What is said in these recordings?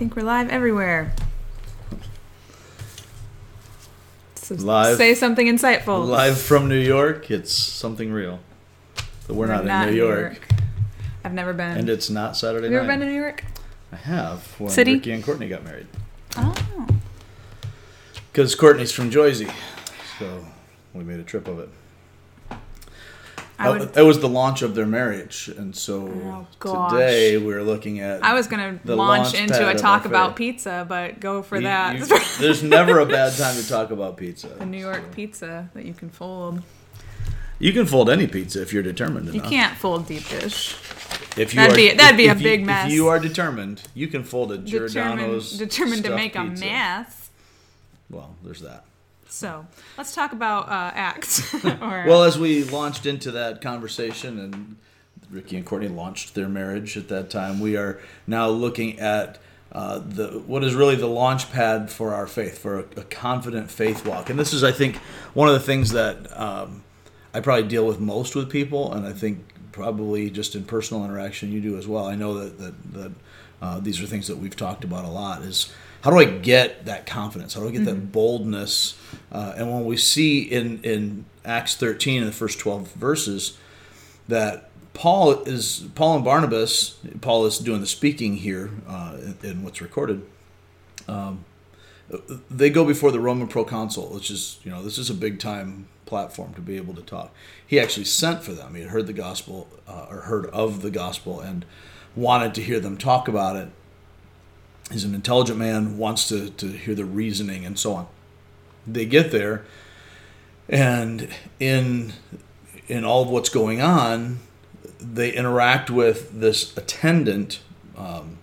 think we're live everywhere. So Live. Say something insightful. Live from New York, it's something real. But we're, not, in New York. I've never been. And it's not Saturday Have you night. ever been to New York? I have when City? Ricky and Courtney got married. Oh. Because Courtney's from Jersey. So we made a trip of it. I Uh, would. It was the launch of their marriage. And so Oh, today we're looking at. I was gonna launch launch into a talk about pizza, but go for you- that. you- there's never a bad time to talk about pizza. the. New York pizza that you can fold. You can fold any pizza if you're determined enough. You can't fold deep dish. If you That'd are, be- that'd be if a you- big mess. If you are determined, you can fold a Determined, Giordano's determined to stuffed make a mess. Well, there's that. So let's talk about uh, Acts. or, Well, as we launched into that conversation, and Ricky and Courtney launched their marriage at that time, we are now looking at uh, the what is really the launch pad for our faith, for a, a confident faith walk. And this is, I think, one of the things that um, I probably deal with most with people, and I think probably just in personal interaction you do as well. I know that that, that uh, these are things that we've talked about a lot. Is how do I get that confidence? How do I get that boldness? Uh, and when we see in in Acts 13 in the first 12 verses that Paul is Paul and Barnabas. Paul is doing the speaking here uh, in, in what's recorded. Um, they go before the Roman proconsul, which is you know this is a big time platform to be able to talk. He actually sent for them. He had heard the gospel uh, or heard of the gospel and wanted to hear them talk about it. He's an intelligent man, wants to, to hear the reasoning and so on. They get there, and in in all of what's going on, they interact with this attendant, um,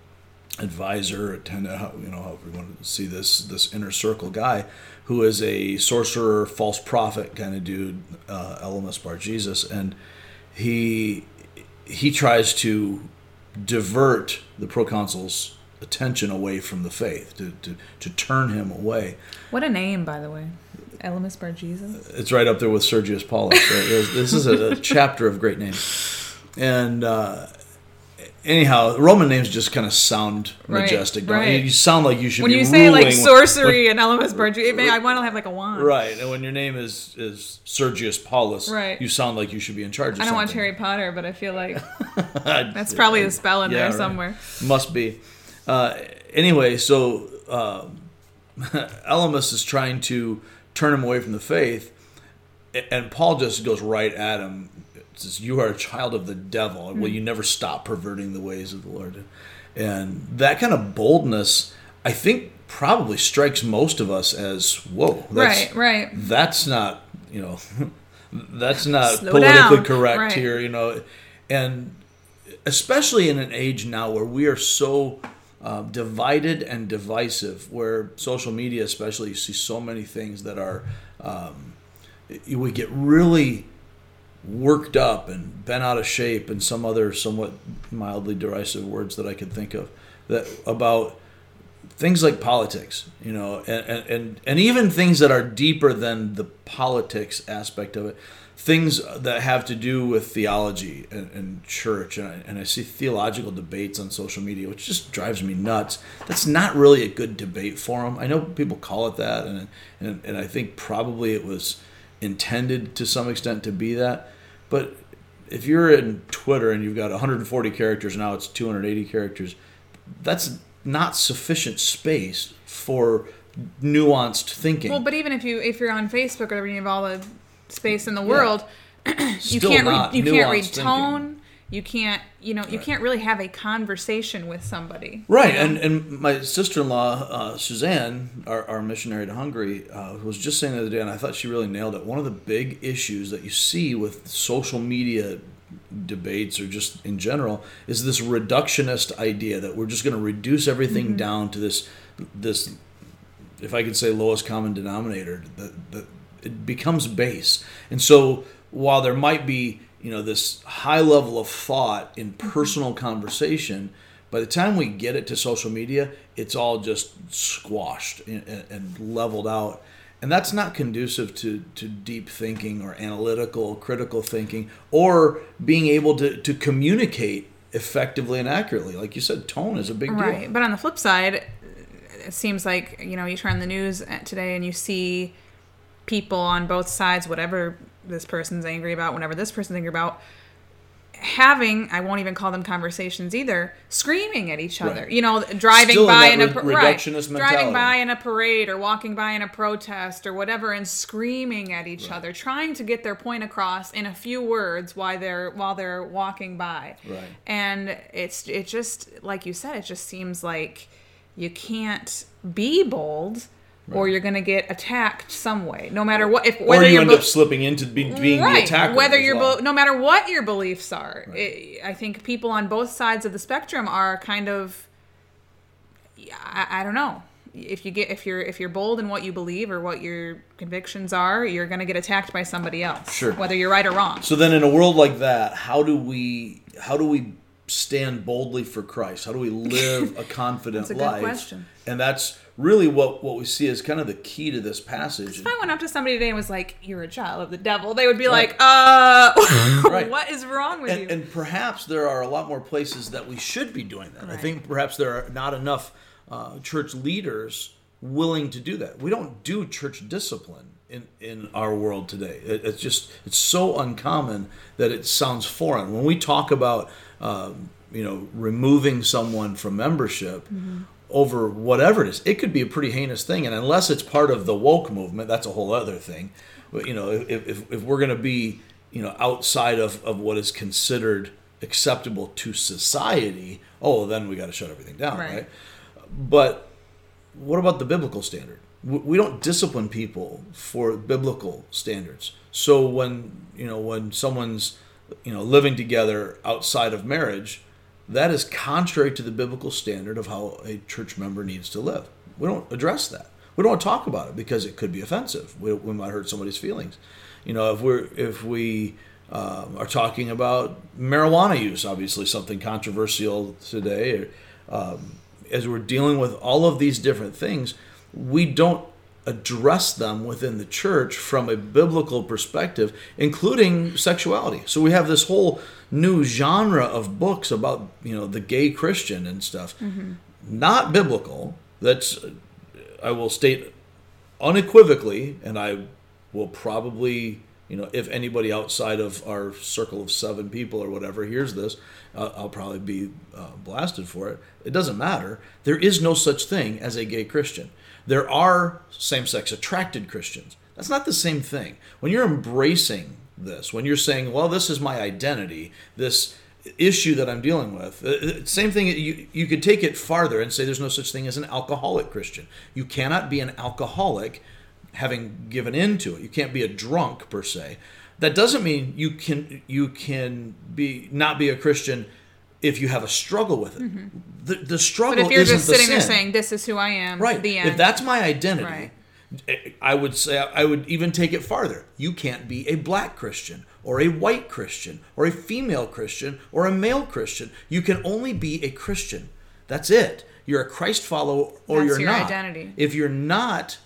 advisor, attendant, you know, however you want to see this, this inner circle guy, who is a sorcerer, false prophet kind of dude, uh, Elymas Bar Jesus, and he he tries to divert the proconsul's attention away from the faith, to, to, to turn him away. what a name, by the way. Elymas Bar Jesus. It's right up there with Sergius Paulus. Right? This- is a, a chapter of great names. And uh, anyhow, Roman names just kind of sound majestic. don't right. You You sound like you should When be you say like sorcery and Elymas Bar Jesus, I want to have like a wand. Right, and when your name is is Sergius Paulus, Right. you sound like you should be in charge. Of I don't watch. Harry Potter, but I feel like That's probably a spell in Yeah, there right. somewhere. Must be. Uh, anyway, so uh, Elymas is trying to turn him away from the faith, and Paul just goes right at him. It says, "You are a child of the devil. Will you never stop perverting the ways of the Lord?" And that kind of boldness, I think, probably strikes most of us as, "Whoa, that's, Right, right. That's not, you know, that's not Slow politically down. correct Right. here, you know." And especially in an age now where we are so uh, divided and divisive, where social media, especially, you see so many things that are, um, you we get really worked up and bent out of shape, and some other somewhat mildly derisive words that I could think of that about things like politics, you know, and, and, and even things that are deeper than the politics aspect of it, things that have to do with theology and, and church. And I, and I see theological debates on social media, which just drives me nuts. That's not really a good debate forum. I know people call it that, and, and, and I think probably it was intended to some extent to be that. But if you're in Twitter and you've got 140 characters, now it's 280 characters, that's not sufficient space for nuanced thinking. Well, but even if you if you're on Facebook or you have all the space in the world. you can't read. You can't read thinking. tone. You can't. You know. You can't really have a conversation with somebody. Right, you know? and, and my sister-in-law uh, Suzanne, our, our missionary to Hungary, uh, was just saying the other day, and I thought she really nailed it. One of the big issues that you see with social media debates, or just in general, is this reductionist idea that we're just going to reduce everything down to this this, if I could say, lowest common denominator. That that it becomes base, and so while there might be you know this high level of thought in mm-hmm. personal conversation by the time we get it to social media it's all just squashed and, and leveled out and that's not conducive to, to deep thinking or analytical critical thinking or being able to, to communicate effectively and accurately. Like you said, tone is a big deal. Right. But on the flip side, it seems like, you know, you turn on the news today and you see people on both sides, whatever this person's angry about, whatever this person's angry about, having I won't even call them conversations either, screaming at each other. Right. You know, driving Still by that in a re- right, driving by in a parade or walking by in a protest or whatever, and screaming at each other, trying to get their point across in a few words while they're while they're walking by. Right. And it's it just like you said, it just seems like you can't be bold. Or you're going to get attacked some way, no matter what. If Or whether you you're end bo- up slipping into be, being the attacker. whether you're well. bo- no matter what your beliefs are it, i think people on both sides of the spectrum are kind of I, I don't know if you get if you're if you're bold in what you believe or what your convictions are you're going to get attacked by somebody else Sure. whether you're right or wrong So then, in a world like that, how do we how do we stand boldly for Christ? How do we live a confident That's a good life? question. And that's really what what we see is kind of the key to this passage. if i went up to somebody today and was like you're a child of the devil they would be like uh Right. what is wrong with you And, and perhaps there are a lot more places that we should be doing that. I think perhaps there are not enough uh, church leaders willing to do that. We don't do church discipline in, in our world today. It, it's just it's so uncommon that it sounds foreign. When we talk about um, you know removing someone from membership. Over whatever it is, it could be a pretty heinous thing, and unless it's part of the woke movement, that's a whole other thing. But you know, if, if, if we're going to be you know outside of, of what is considered acceptable to society oh then we got to shut everything down Right. right. but what about the biblical standard we don't discipline people for biblical standards so when you know when someone's you know living together outside of marriage that is contrary to the biblical standard of how a church member needs to live. We don't address that. We don't talk about it because it could be offensive. We, we might hurt somebody's feelings. You know if we're if we um, are talking about marijuana use obviously something controversial today um, as we're dealing with all of these different things we don't address them within the church from a biblical perspective including sexuality. So we have this whole new genre of books about you know the gay christian and stuff not biblical that's i will state unequivocally, and I will probably, you know, if anybody outside of our circle of seven people or whatever hears this, uh, I'll probably be uh, blasted for it. It doesn't matter. There is no such thing as a gay Christian. There are same sex attracted Christians. That's not the same thing. When you're embracing this, when you're saying, well, this is my identity, this issue that I'm dealing with. Uh, uh, Same thing. You you could take it farther and say there's no such thing as an alcoholic Christian. You cannot be an alcoholic having given in to it. You can't be a drunk per se. That doesn't mean you can you can be not be a Christian if you have a struggle with it. The the struggle but if you're just the sitting there saying this is who i am Right. the end If that's my identity, Right. I would say I would even take it farther. You can't be a black Christian or a white Christian or a female Christian or a male Christian. You can only be a Christian. That's it. You're a Christ follower or That's you're your not. identity. If you're not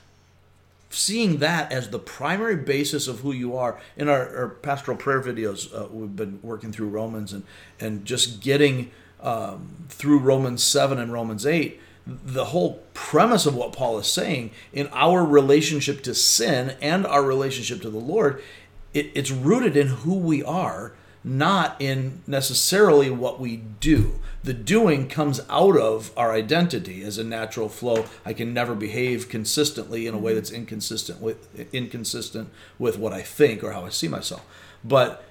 seeing that as the primary basis of who you are in our, our pastoral prayer videos uh, we've been working through romans and and just getting um, through romans 7 and romans 8 the whole premise of what paul is saying in our relationship to sin and our relationship to the lord it, it's rooted in who we are not in necessarily what we do. The doing comes out of our identity as a natural flow. I can never behave consistently in a way that's inconsistent with inconsistent with what I think or how I see myself. But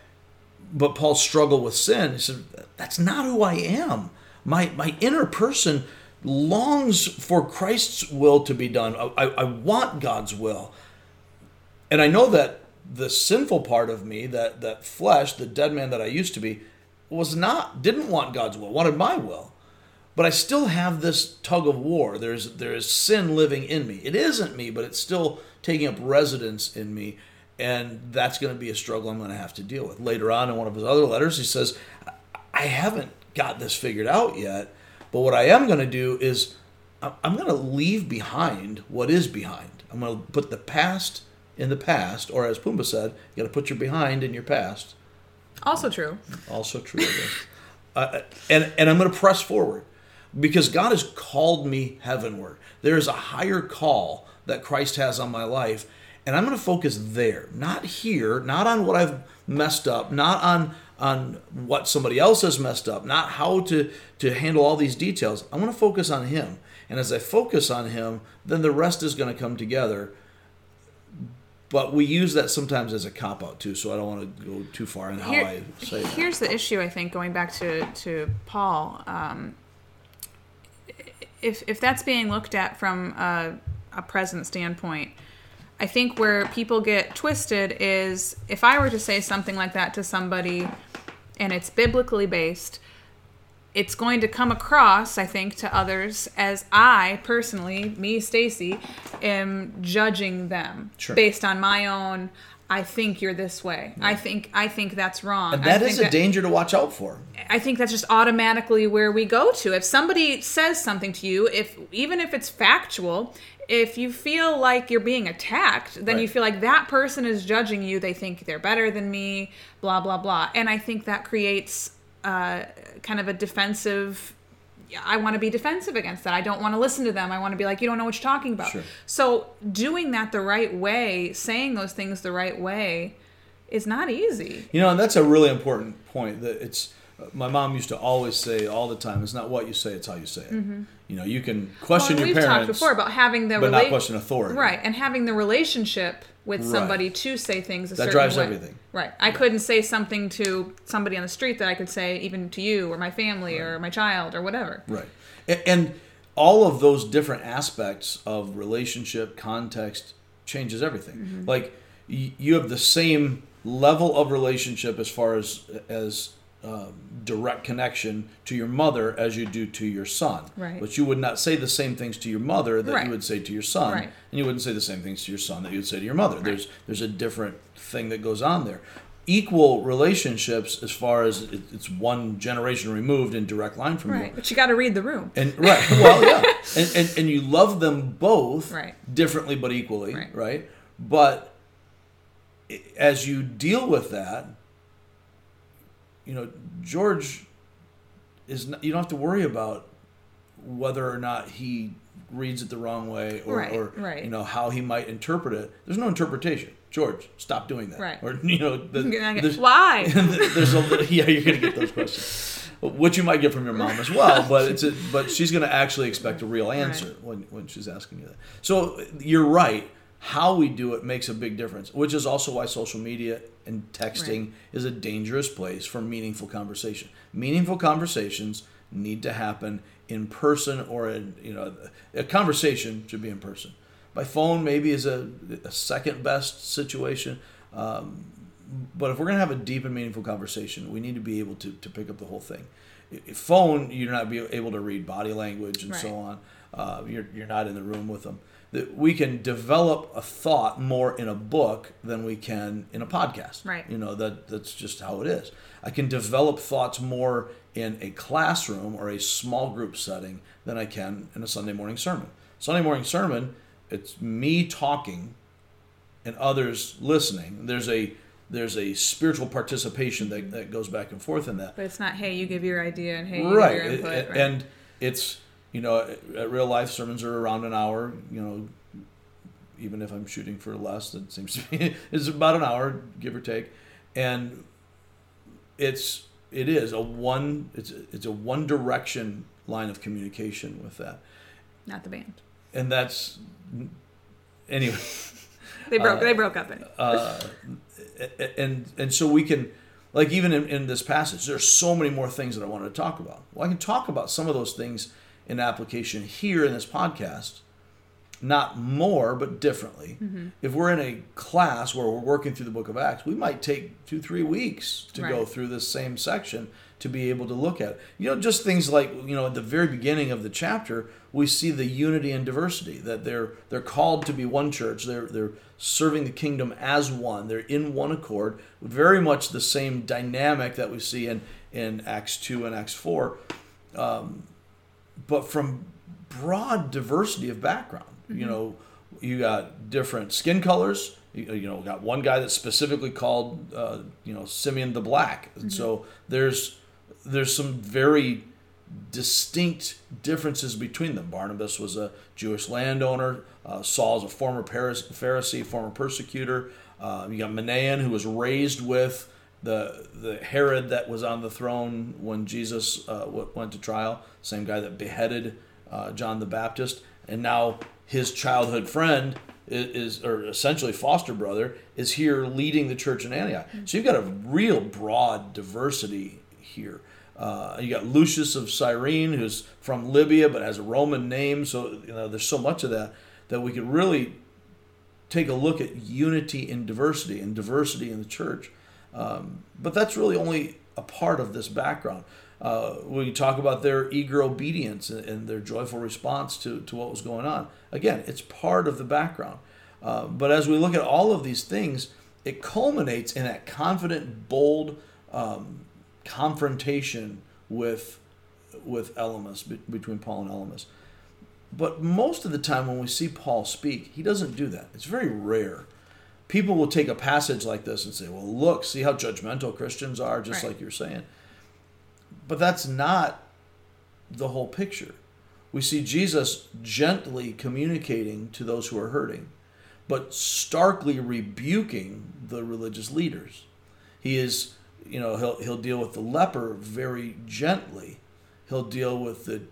but Paul's struggle with sin, he said, that's not who I am. My my inner person longs for Christ's will to be done. I, I, want God's will. And I know that the sinful part of me, that that flesh, the dead man that I used to be, was not didn't want God's will, wanted my will. But I still have this tug of war. There's there is sin living in me. It isn't me, but it's still taking up residence in me. And that's going to be a struggle I'm going to have to deal with. Later on in one of his other letters, he says, I haven't got this figured out yet, but what I am going to do is I'm going to leave behind what is behind. I'm going to put the past in the past, or as Pumbaa said, you got to put your behind in your past. also true Also true, I guess. uh, and and I'm going to press forward because God has called me heavenward. There is a higher call that Christ has on my life, and I'm going to focus there, not here, not on what I've messed up, not on on what somebody else has messed up, not how to to handle all these details. I want to focus on Him, and as I focus on Him, then the rest is going to come together. But we use that sometimes as a cop out too, so I don't want to go too far in how Here- I say that. Here's the issue, I think, going back to to Paul. Um, if if that's being looked at from a, a present standpoint, I think where people get twisted is if I were to say something like that to somebody, and it's biblically based. It's going to come across, I think, to others as I personally, me, Stacy, am judging them Sure. based on my own. I think you're this way. I think I think that's wrong. And that is a danger to watch out for. I think that's just automatically where we go to. If somebody says something to you, if even if it's factual, if you feel like you're being attacked, then you feel like that person is judging you. They think they're better than me, blah blah blah. And I think that creates uh, kind of a defensive. I want to be defensive against that. I don't want to listen to them. I want to be like, you don't know what you're talking about. Sure. So doing that the right way, saying those things the right way, is not easy. You know, and that's a really important point. That it's my mom used to always say all the time. It's not what you say; it's how you say it. Mm-hmm. You know, you can question. Well, your we've parents, talked before about having the but not question authority. right, and having the relationship with Right. somebody to say things a That certain drives way. everything. Right, I couldn't say something to somebody on the street that I could say even to you or my family or my child or whatever. Right. A- And all of those different aspects of relationship, context changes everything. Mm-hmm. Like you have the same level of relationship as far as as um, direct connection to your mother as you do to your son. Right. But you would not say the same things to your mother that Right. you would say to your son, Right. and you wouldn't say the same things to your son that you would say to your mother. There's there's a different thing that goes on there. Equal relationships, as far as it, it's one generation removed in direct line from you, Right, but you got to read the room. and right, well, yeah, and, and and you love them both Right. differently but equally, Right. right? But as you deal with that, you know, George is not, you don't have to worry about whether or not he reads it the wrong way or, Right, or right. you know how he might interpret it. There's no interpretation. George, stop doing that. Right. Or you know, the, there's- Why? there's a li- yeah, you're gonna get those questions, which you might get from your mom as well. But it's a, but she's gonna actually expect a real answer when when she's asking you that. So you're right. How we do it makes a big difference, which is also why social media and texting Right. is a dangerous place for meaningful conversation. Meaningful conversations need to happen in person or in you know a conversation should be in person. By phone maybe is a, a second best situation. Um, but if we're going to have a deep and meaningful conversation, we need to be able to, to pick up the whole thing. I- I- Phone, you're not be able to read body language and so on. Uh, you're, you're not in the room with them. That we can develop a thought more in a book than we can in a podcast. Right. You know that that's just how it is. I can develop thoughts more in a classroom or a small group setting than I can in a Sunday morning sermon. Sunday morning sermon, it's me talking and others listening. There's a there's a spiritual participation that, that goes back and forth in that. But it's not, hey, you give your idea and hey, you right. give your input. It- right. And it's you know at real life sermons are around an hour. You know, even if I'm shooting for less, it seems to be it's about an hour, give or take, and it's it is a one it's it's a one direction line of communication with that, not the band. and that's anyway. They broke. Uh, they broke up. In. uh, and and so we can like even in, in this passage there's so many more things that i wanted to talk about well i can talk about some of those things in application here in this podcast not more but differently. If we're in a class where we're working through the book of acts we might take two three weeks to go through this same section to be able to look at it. you know just things like you know at the very beginning of the chapter we see the unity and diversity that they're they're called to be one church. They're they're serving the kingdom as one. They're in one accord. Very much the same dynamic that we see in in acts 2 and acts 4 um, but from broad diversity of background you know you got different skin colors you, you know got one guy that's specifically called uh, you know simeon the black and so there's there's some very distinct differences between them. Barnabas was a Jewish landowner. Uh, Saul's a former Pharisee, former persecutor. Uh, you got Manaen, who was raised with the the Herod that was on the throne when Jesus uh, went to trial. Same guy that beheaded uh, John the Baptist, and now his childhood friend is, is, or essentially foster brother, is here leading the church in Antioch. So you've got a real broad diversity here. Uh, you got Lucius of Cyrene, who's from Libya but has a Roman name. So you know, there's so much of that that we could really take a look at unity in diversity and diversity in the church. Um, but that's really only a part of this background. Uh, we talk about their eager obedience and, their joyful response to, to what was going on. Again, it's part of the background. Uh, but as we look at all of these things, it culminates in that confident, bold um, confrontation with with Elymas between Paul and Elymas. But most of the time, when we see Paul speak, he doesn't do that. It's very rare. People will take a passage like this and say, "Well, look, see how judgmental Christians are," just right. like you're saying. But that's not the whole picture. We see Jesus gently communicating to those who are hurting, but starkly rebuking the religious leaders. He is, you know, he'll, he'll deal with the leper very gently. He'll deal with the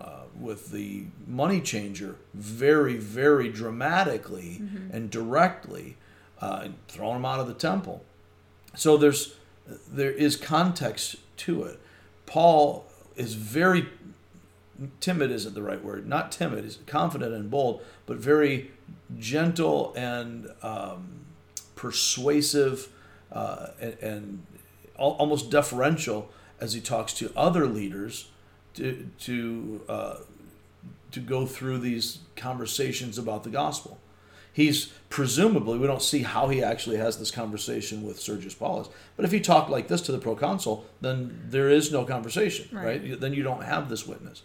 uh, with the money changer very, very dramatically mm-hmm. and directly, uh, throwing them out of the temple. So there's there is context to it. Paul is very timid isn't the right word not timid he's confident and bold but very gentle and um, persuasive uh, and, and, almost deferential as he talks to other leaders to to uh, to go through these conversations about the gospel he's presumably we don't see how he actually has this conversation with Sergius Paulus. But if he talked like this to the proconsul, then there is no conversation, right? right? Then you don't have this witness.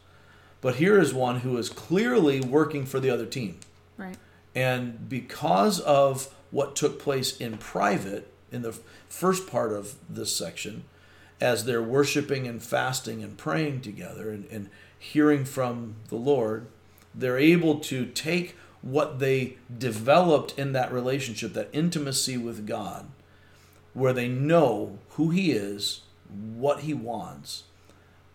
But here is one who is clearly working for the other team. Right. And because of what took place in private in the first part of this section, as they're worshiping and fasting and praying together and, and hearing from the Lord, they're able to take what they developed in that relationship, that intimacy with God, where they know who He is, what He wants,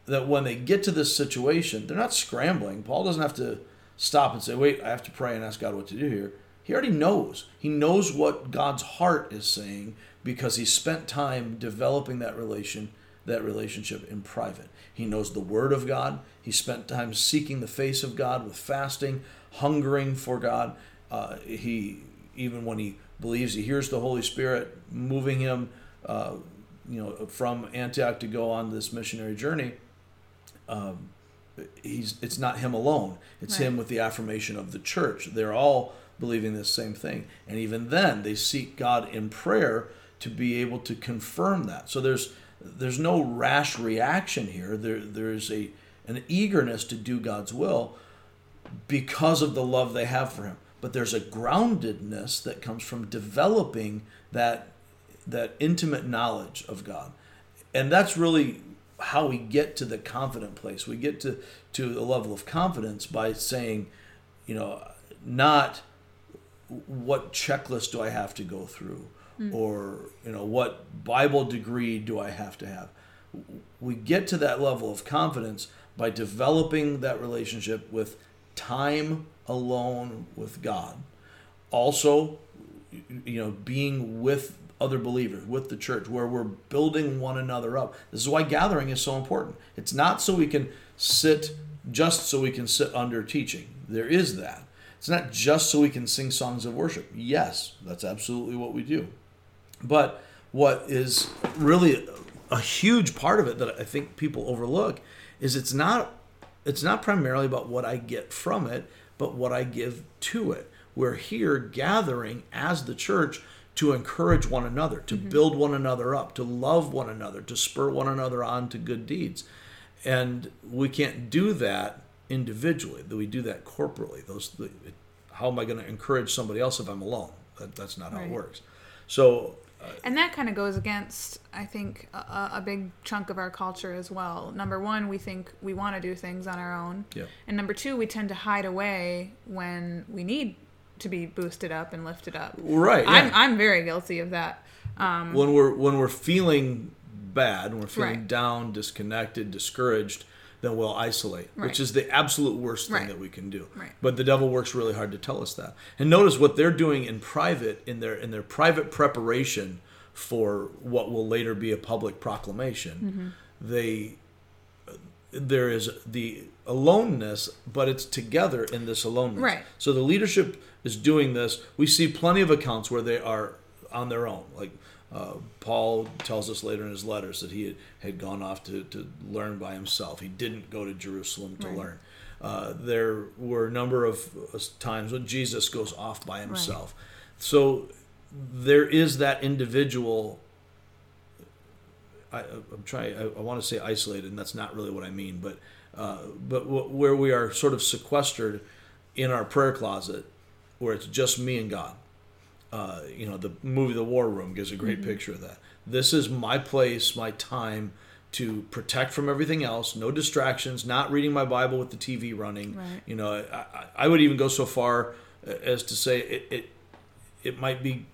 that when they get to this situation, they're not scrambling. Paul doesn't have to stop and say, wait, I have to pray and ask God what to do here. He already knows. He knows what God's heart is saying because he spent time developing that relation that relationship in private. He knows the word of God. He spent time seeking the face of God with fasting, hungering for God. Uh, he even when he believes he hears the Holy Spirit moving him, uh, you know, from Antioch to go on this missionary journey. Um, he's it's not him alone. It's right. him with the affirmation of the church. They're all believing this same thing, and even then they seek God in prayer to be able to confirm that. So there's there's no rash reaction here. There there's a an eagerness to do God's will, because of the love they have for him. But there's a groundedness that comes from developing that that intimate knowledge of God. And that's really how we get to the confident place. We get to to a level of confidence by saying, you know, not what checklist do I have to go through mm. or you know what Bible degree do I have to have. We get to that level of confidence by developing that relationship with time alone with God. Also, you know, being with other believers, with the church, where we're building one another up. This is why gathering is so important. It's not so we can sit just so we can sit under teaching. There is that. It's not just so we can sing songs of worship. Yes, that's absolutely what we do. But what is really a huge part of it that I think people overlook is it's not it's not primarily about what I get from it, but what I give to it. We're here gathering as the church to encourage one another, to mm-hmm. build one another up, to love one another, to spur one another on to good deeds. And we can't do that individually, we do that corporately. Those how am I going to encourage somebody else if I'm alone? That, that's not right. how it works. So Uh, and that kind of goes against i think a, a- big chunk of our culture as well number one we think we want to do things on our own Yeah. and number two we tend to hide away when we need to be boosted up and lifted up Right. I'm. I'm very guilty of that um, when we're when we're feeling bad, when we're feeling Right. down, disconnected, discouraged, then we'll isolate, Right. which is the absolute worst thing Right. that we can do. Right. But the devil works really hard to tell us that. And notice what they're doing in private in their in their private preparation for what will later be a public proclamation. Mm-hmm. They there is the aloneness, but it's together in this aloneness. Right. So the leadership is doing this. We see plenty of accounts where they are on their own. Like uh, Paul tells us later in his letters that he had, had gone off to, to learn by himself. He didn't go to Jerusalem to Right. learn. Uh, there were a number of uh, times when Jesus goes off by himself. So there is that individual I, I'm trying. I, I want to say isolated, and that's not really what I mean. But uh, but w- where we are sort of sequestered in our prayer closet, where it's just me and God. Uh, you know, the movie The War Room gives a great mm-hmm. picture of that. This is my place, my time to protect from everything else. No distractions. Not reading my Bible with the TV running. Right. You know, I, I- I would even go so far uh, as to say it. it it might be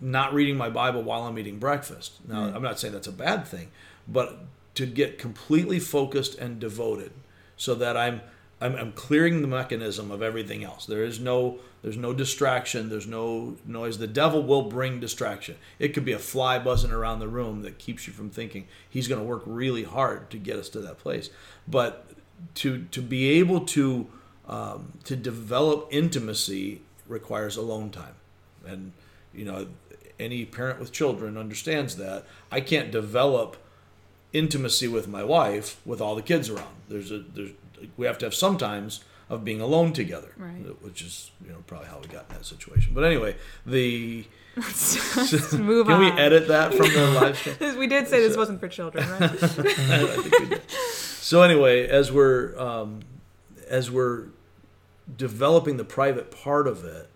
not reading my Bible while I'm eating breakfast. Now, mm. I'm not saying that's a bad thing, but to get completely focused and devoted, so that I'm, I'm I'm clearing the mechanism of everything else. There is no there's no distraction. There's no noise. The devil will bring distraction. It could be a fly buzzing around the room that keeps you from thinking. He's going to work really hard to get us to that place. But to to be able to um, to develop intimacy requires alone time and you know any parent with children understands that i can't develop intimacy with my wife with all the kids around there's a there's we have to have sometimes of being alone together Right. which is you know probably how we got in that situation but anyway the Let's move can on we edit that from the live stream we did say this wasn't for children right I think we did. So anyway, as we're um, as we're developing the private part of it,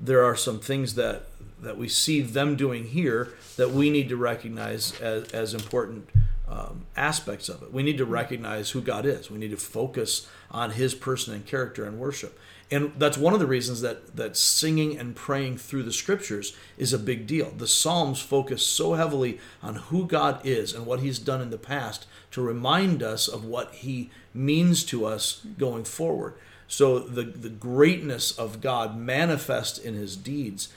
there are some things that that we see them doing here that we need to recognize as, as important um, aspects of it. We need to recognize who God is. We need to focus on His person and character and worship. And that's one of the reasons that that singing and praying through the scriptures is a big deal. The Psalms focus so heavily on who God is and what He's done in the past to remind us of what He means to us going forward. So the the greatness of God manifest in His deeds.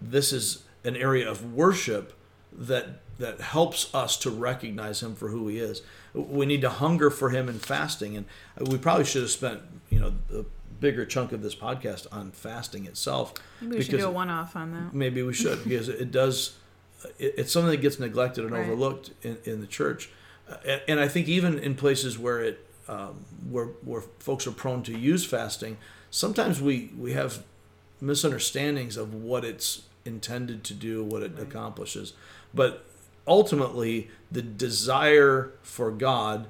This is an area of worship that that helps us to recognize him for who he is. We need to hunger for him in fasting, and we probably should have spent you know a bigger chunk of this podcast on fasting itself. maybe we should do a one-off on that maybe we should because it does. It's something that gets neglected and Right. overlooked in, in the church, and, and I think even in places where it um, where where folks are prone to use fasting, sometimes we we have misunderstandings of what it's intended to do, what it accomplishes, but ultimately the desire for God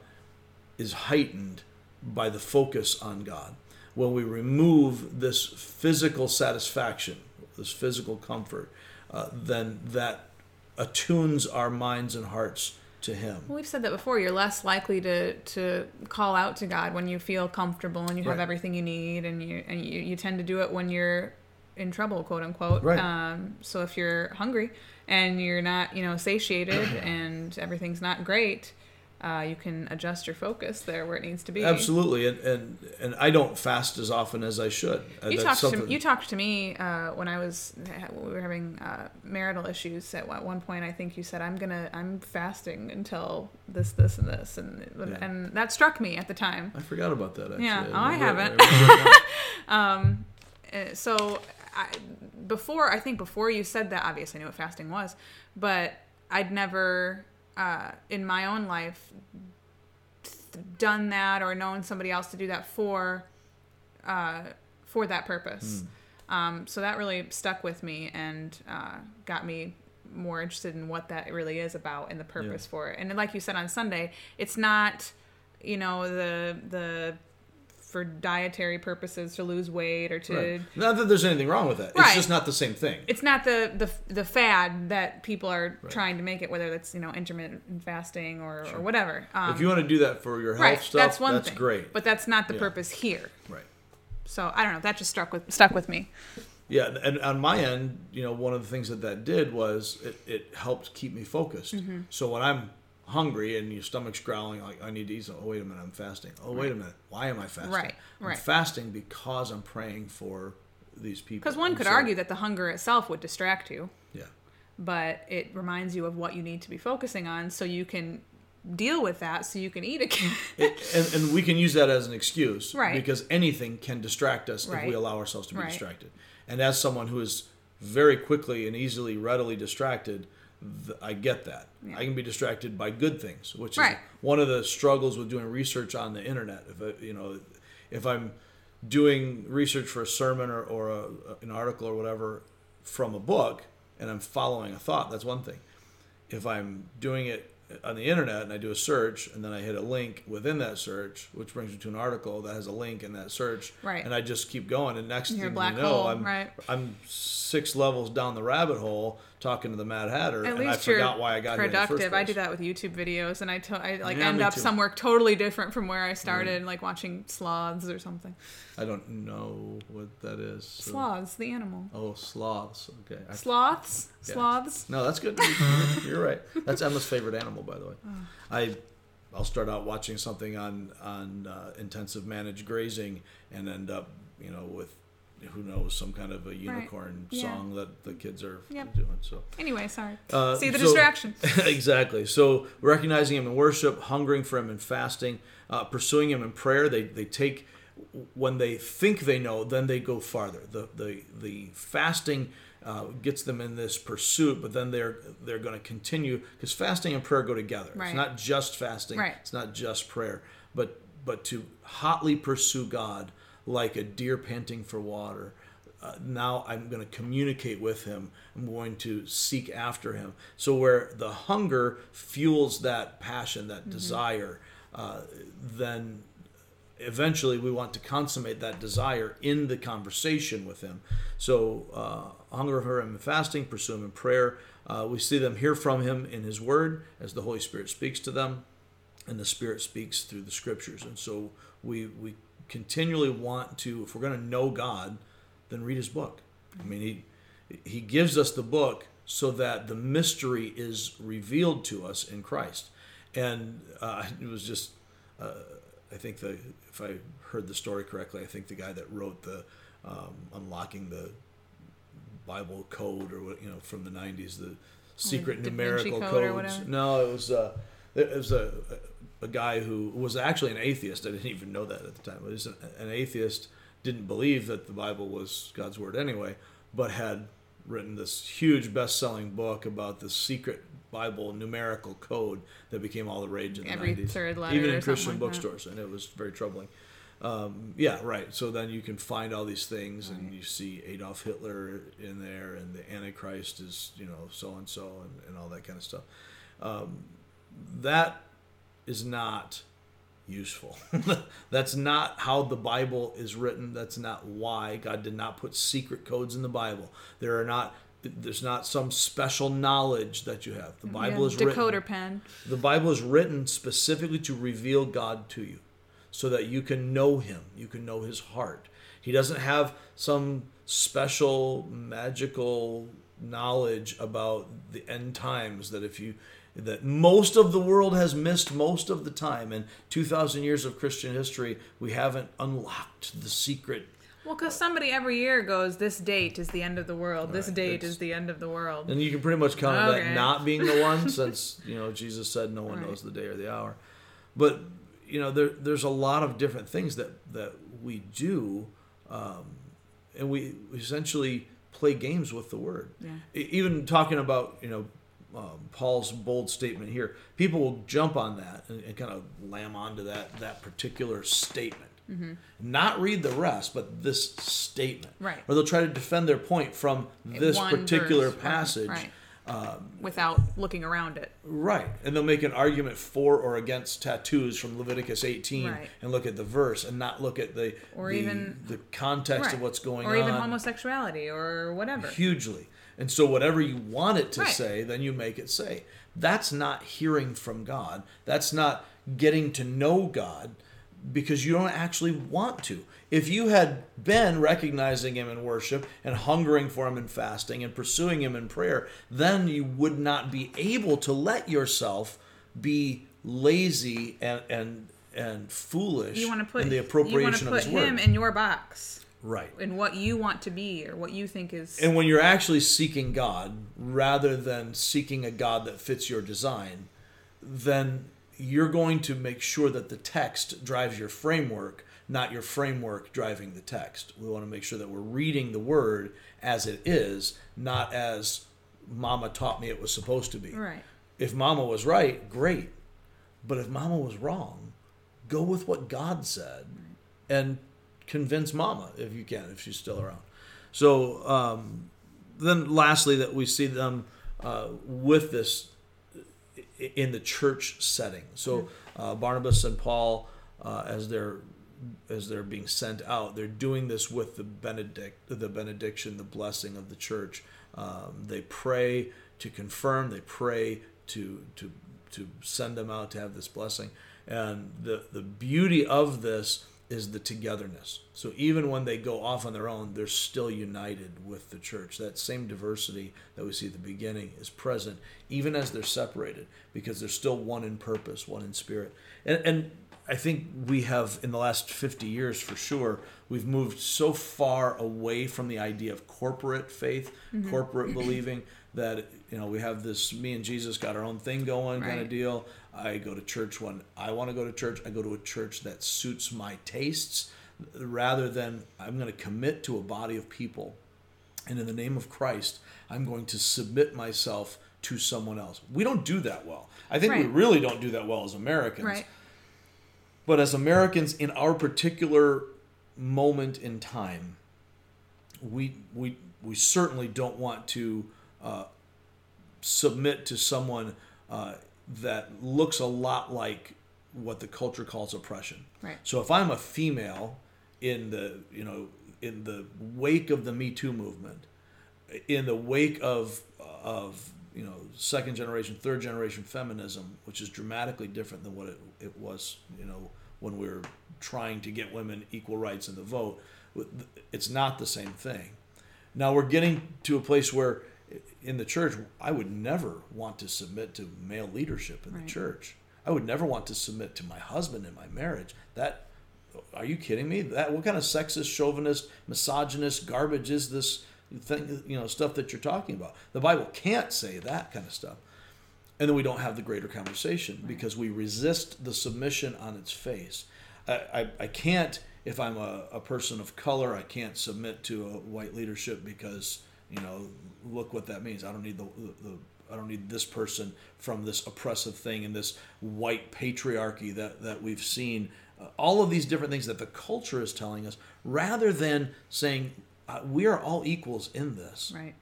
is heightened by the focus on God. When we remove this physical satisfaction, this physical comfort, uh, then that attunes our minds and hearts to Him. Well, we've said that before. You're less likely to to call out to God when you feel comfortable and you have Right. everything you need, and you and you, you tend to do it when you're in trouble, quote unquote. Right. Um, so if you're hungry and you're not, you know, satiated and everything's not great, uh, you can adjust your focus there where it needs to be. Absolutely, and and, and I don't fast as often as I should. Uh, You that's talked to you talked to me uh, when I was we were having uh, marital issues. At one- point, I think you said I'm gonna I'm fasting until this this and this, and Yeah. and that struck me at the time. I forgot about that. Actually. Yeah, oh, I haven't. it Um, uh, so I, before I think before you said that, obviously I knew what fasting was, but I'd never uh, in my own life done that or known somebody else to do that for uh, for that purpose. Um, so that really stuck with me and uh, got me more interested in what that really is about and the purpose for it. And like you said on Sunday, it's not, you know, the the for dietary purposes to lose weight or to. Right. Not that there's anything wrong with that. It's just not the same thing. It's not the, the the fad that people are trying to make it, whether that's you know intermittent fasting or, or whatever. Um, if you want to do that for your health right, stuff, that's one that's thing. great. but that's not the Yeah. purpose here. right. So I don't know. That just struck with stuck with me. Yeah, and on my end, you know, one of the things that that did was it, it helped keep me focused. Mm-hmm. So when I'm hungry and your stomach's growling, like I need to eat. some- Oh wait a minute, I'm fasting. Oh wait a minute, why am I fasting? Right, I'm fasting because I'm praying for these people. Because one could so- argue that the hunger itself would distract you, Yeah, but it reminds you of what you need to be focusing on, so you can deal with that, so you can eat again. It- and, and we can use that as an excuse, Right. Because anything can distract us if we allow ourselves to be Right. distracted. And as someone who is very quickly and easily, readily distracted, th- I get that. Yeah. I can be distracted by good things, which is Right. one of the struggles with doing research on the internet. If I, you know, if I'm doing research for a sermon or, or a, an article or whatever from a book, and I'm following a thought, that's one thing if I'm doing it on the internet and I do a search and then I hit a link within that search, which brings me to an article that has a link in that search, Right. and I just keep going, and next thing you know, hole, I'm right. I'm six levels down the rabbit hole talking to the Mad Hatter, At and I forgot why I got productive. here in the first I do that with YouTube videos, and I, to- I like Yeah, end up too. somewhere totally different from where I started, like watching sloths or something. I don't know what that is. so- Sloths, the animal. Oh, sloths. Okay. I- Sloths, Yeah. sloths. No, that's good. You're right. That's Emma's favorite animal, by the way. Oh. I I'll start out watching something on on uh, intensive managed grazing and end up, you know, with who knows some kind of a unicorn Yeah. song that the kids are Yep. doing. So Anyway, sorry. uh, See the so- distraction. exactly. So recognizing Him in worship, hungering for Him in fasting, uh, pursuing Him in prayer. They they take when they think they know, then they go farther. The the the fasting uh, gets them in this pursuit, but then they're they're going to continue because fasting and prayer go together. Right. It's not just fasting. Right. It's not just prayer, but but to hotly pursue God like a deer panting for water. Uh, now I'm going to communicate with him. I'm going to seek after him. So where the hunger fuels that passion, that desire, uh, then eventually we want to consummate that desire in the conversation with him. So, uh, hunger for him in fasting, pursue him in prayer. Uh, we see them hear from him in his word as the Holy Spirit speaks to them, and the Spirit speaks through the scriptures. And so, we, we continually want to, if we're going to know God, then read his book. I mean, he, he gives us the book so that the mystery is revealed to us in Christ. And uh, it was just I think the if I heard the story correctly, I think the guy that wrote the um, unlocking the Bible code or what you know from the '90s, the secret Vinci numerical Code codes. No, it was uh, it was a a guy who was actually an atheist. I didn't even know that at the time. He was an, an atheist, didn't believe that the Bible was God's word anyway, but had written this huge best-selling book about the secret Bible numerical code that became all the rage in the Every 90s. third letter even in Christian like that. bookstores, and it was very troubling. Um, yeah, right. So then you can find all these things, and you see Adolf Hitler in there, and the Antichrist is you know so and so, and and all that kind of stuff. Um, that is not useful. That's not how the Bible is written. That's not why God did not put secret codes in the Bible. There are not. There's not some special knowledge that you have. The Bible Yeah, is written. decoder pen. The Bible is written specifically to reveal God to you so that you can know him, you can know his heart. He doesn't have some special magical knowledge about the end times that if you that most of the world has missed most of the time in 2000 years of Christian history we haven't unlocked the secret Well, because somebody every year goes, this date is the end of the world. This date is the end of the world. And you can pretty much count Okay. that not being the one, since you know Jesus said no one Right. knows the day or the hour. But you know, there there's a lot of different things that that we do, um, and we essentially play games with the word. Yeah. Even talking about you know. Um, Paul's bold statement here. People will jump on that and, and kind of lamb onto that that particular statement, not read the rest, but this statement. Right. Or they'll try to defend their point from this One particular verse, right, passage. right. without looking around it. Right. And they'll make an argument for or against tattoos from Leviticus 18 Right. and look at the verse and not look at the Or the, even- the context of what's going or on. Or even homosexuality or whatever. hugely. And so whatever you want it to Right. say, then you make it say. That's not hearing from God. That's not getting to know God because you don't actually want to. If you had been recognizing him in worship and hungering for him in fasting and pursuing him in prayer, then you would not be able to let yourself be lazy and and and foolish You want to put in the you want appropriation to of put his word. him in your box, right. and what you want to be or what you think is. And when you're actually seeking God rather than seeking a God that fits your design, then you're going to make sure that the text drives your framework, not your framework driving the text. We want to make sure that we're reading the word as it is, not as mama taught me it was supposed to be. right. If mama was right, great. But if mama was wrong, go with what God said and convince mama if you can, if she's still around. So um, then, lastly, that we see them uh, with this in the church setting. So uh, Barnabas and Paul, uh, as they're as they're being sent out, they're doing this with the benedict, the benediction, the blessing of the church. Um, they pray to confirm. They pray to to to send them out to have this blessing. And the the beauty of this is the togetherness. So even when they go off on their own, they're still united with the church. That same diversity that we see at the beginning is present, even as they're separated, because they're still one in purpose, one in spirit. And, and I think we have, in the last 50 years for sure, we've moved so far away from the idea of corporate faith, mm-hmm. corporate believing, that, you know, we have this me and Jesus got our own thing going kind of deal. I go to church when I want to go to church. I go to a church that suits my tastes rather than I'm going to commit to a body of people. And in the name of Christ, I'm going to submit myself to someone else. We don't do that well. I think we really don't do that well as Americans. Right. But as Americans, in our particular moment in time, we we we certainly don't want to uh, submit to someone uh, that looks a lot like what the culture calls oppression. Right. So if I'm a female in the you know in the wake of the Me Too movement, in the wake of of you know second generation, third generation feminism, which is dramatically different than what it, it was you know when we were trying to get women equal rights in the vote. It's not the same thing. Now we're getting to a place where in the church, I would never want to submit to male leadership in Right. the church. I would never want to submit to my husband in my marriage. That are you kidding me? That what kind of sexist, chauvinist, misogynist garbage is this thing? You know, stuff that you're talking about. The Bible can't say that kind of stuff. And then we don't have the greater conversation because we resist the submission on its face. I, I, I can't, if I'm a, a person of color, I can't submit to a white leadership because, you know, look what that means. I don't need the, the, the I don't need this person from this oppressive thing and this white patriarchy that, that we've seen. Uh, all of these different things that the culture is telling us, rather than saying, uh, we are all equals in this Right.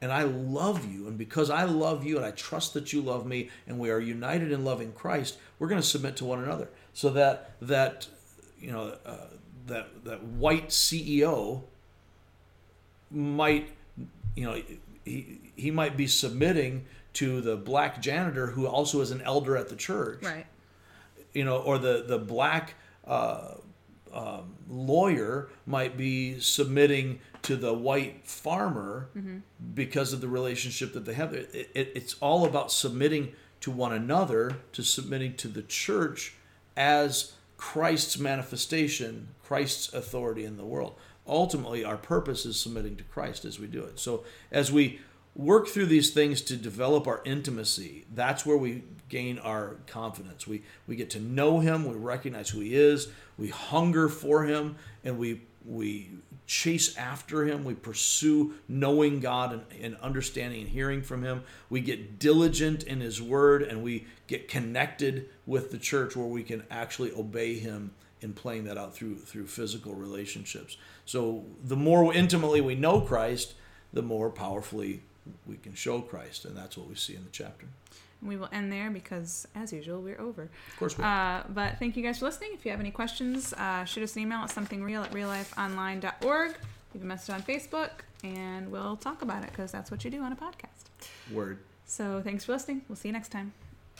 and I love you, and because I love you and I trust that you love me, and we are united in loving Christ, we're going to submit to one another. So that that you know uh, that that white CEO might you know he he might be submitting to the black janitor who also is an elder at the church Right. you know, or the the black uh, um, lawyer might be submitting to the white farmer because of the relationship that they have. It, it, it's all about submitting to one another, to submitting to the church as Christ's manifestation, Christ's authority in the world. Ultimately, our purpose is submitting to Christ as we do it. So, as we work through these things to develop our intimacy, that's where we gain our confidence. We we get to know him, we recognize who he is, we hunger for him, and we we chase after him, we pursue knowing God and, and understanding and hearing from him. We get diligent in his word and we get connected with the church where we can actually obey him in playing that out through through physical relationships. So the more intimately we know Christ, the more powerfully we can show Christ, and that's what we see in the chapter. We will end there because, as usual, we're over. Of course, we Uh, but thank you guys for listening. If you have any questions, uh, shoot us an email at somethingreal at reallifeonline.org. Leave a message on Facebook, and we'll talk about it because that's what you do on a podcast. word. So thanks for listening. We'll see you next time.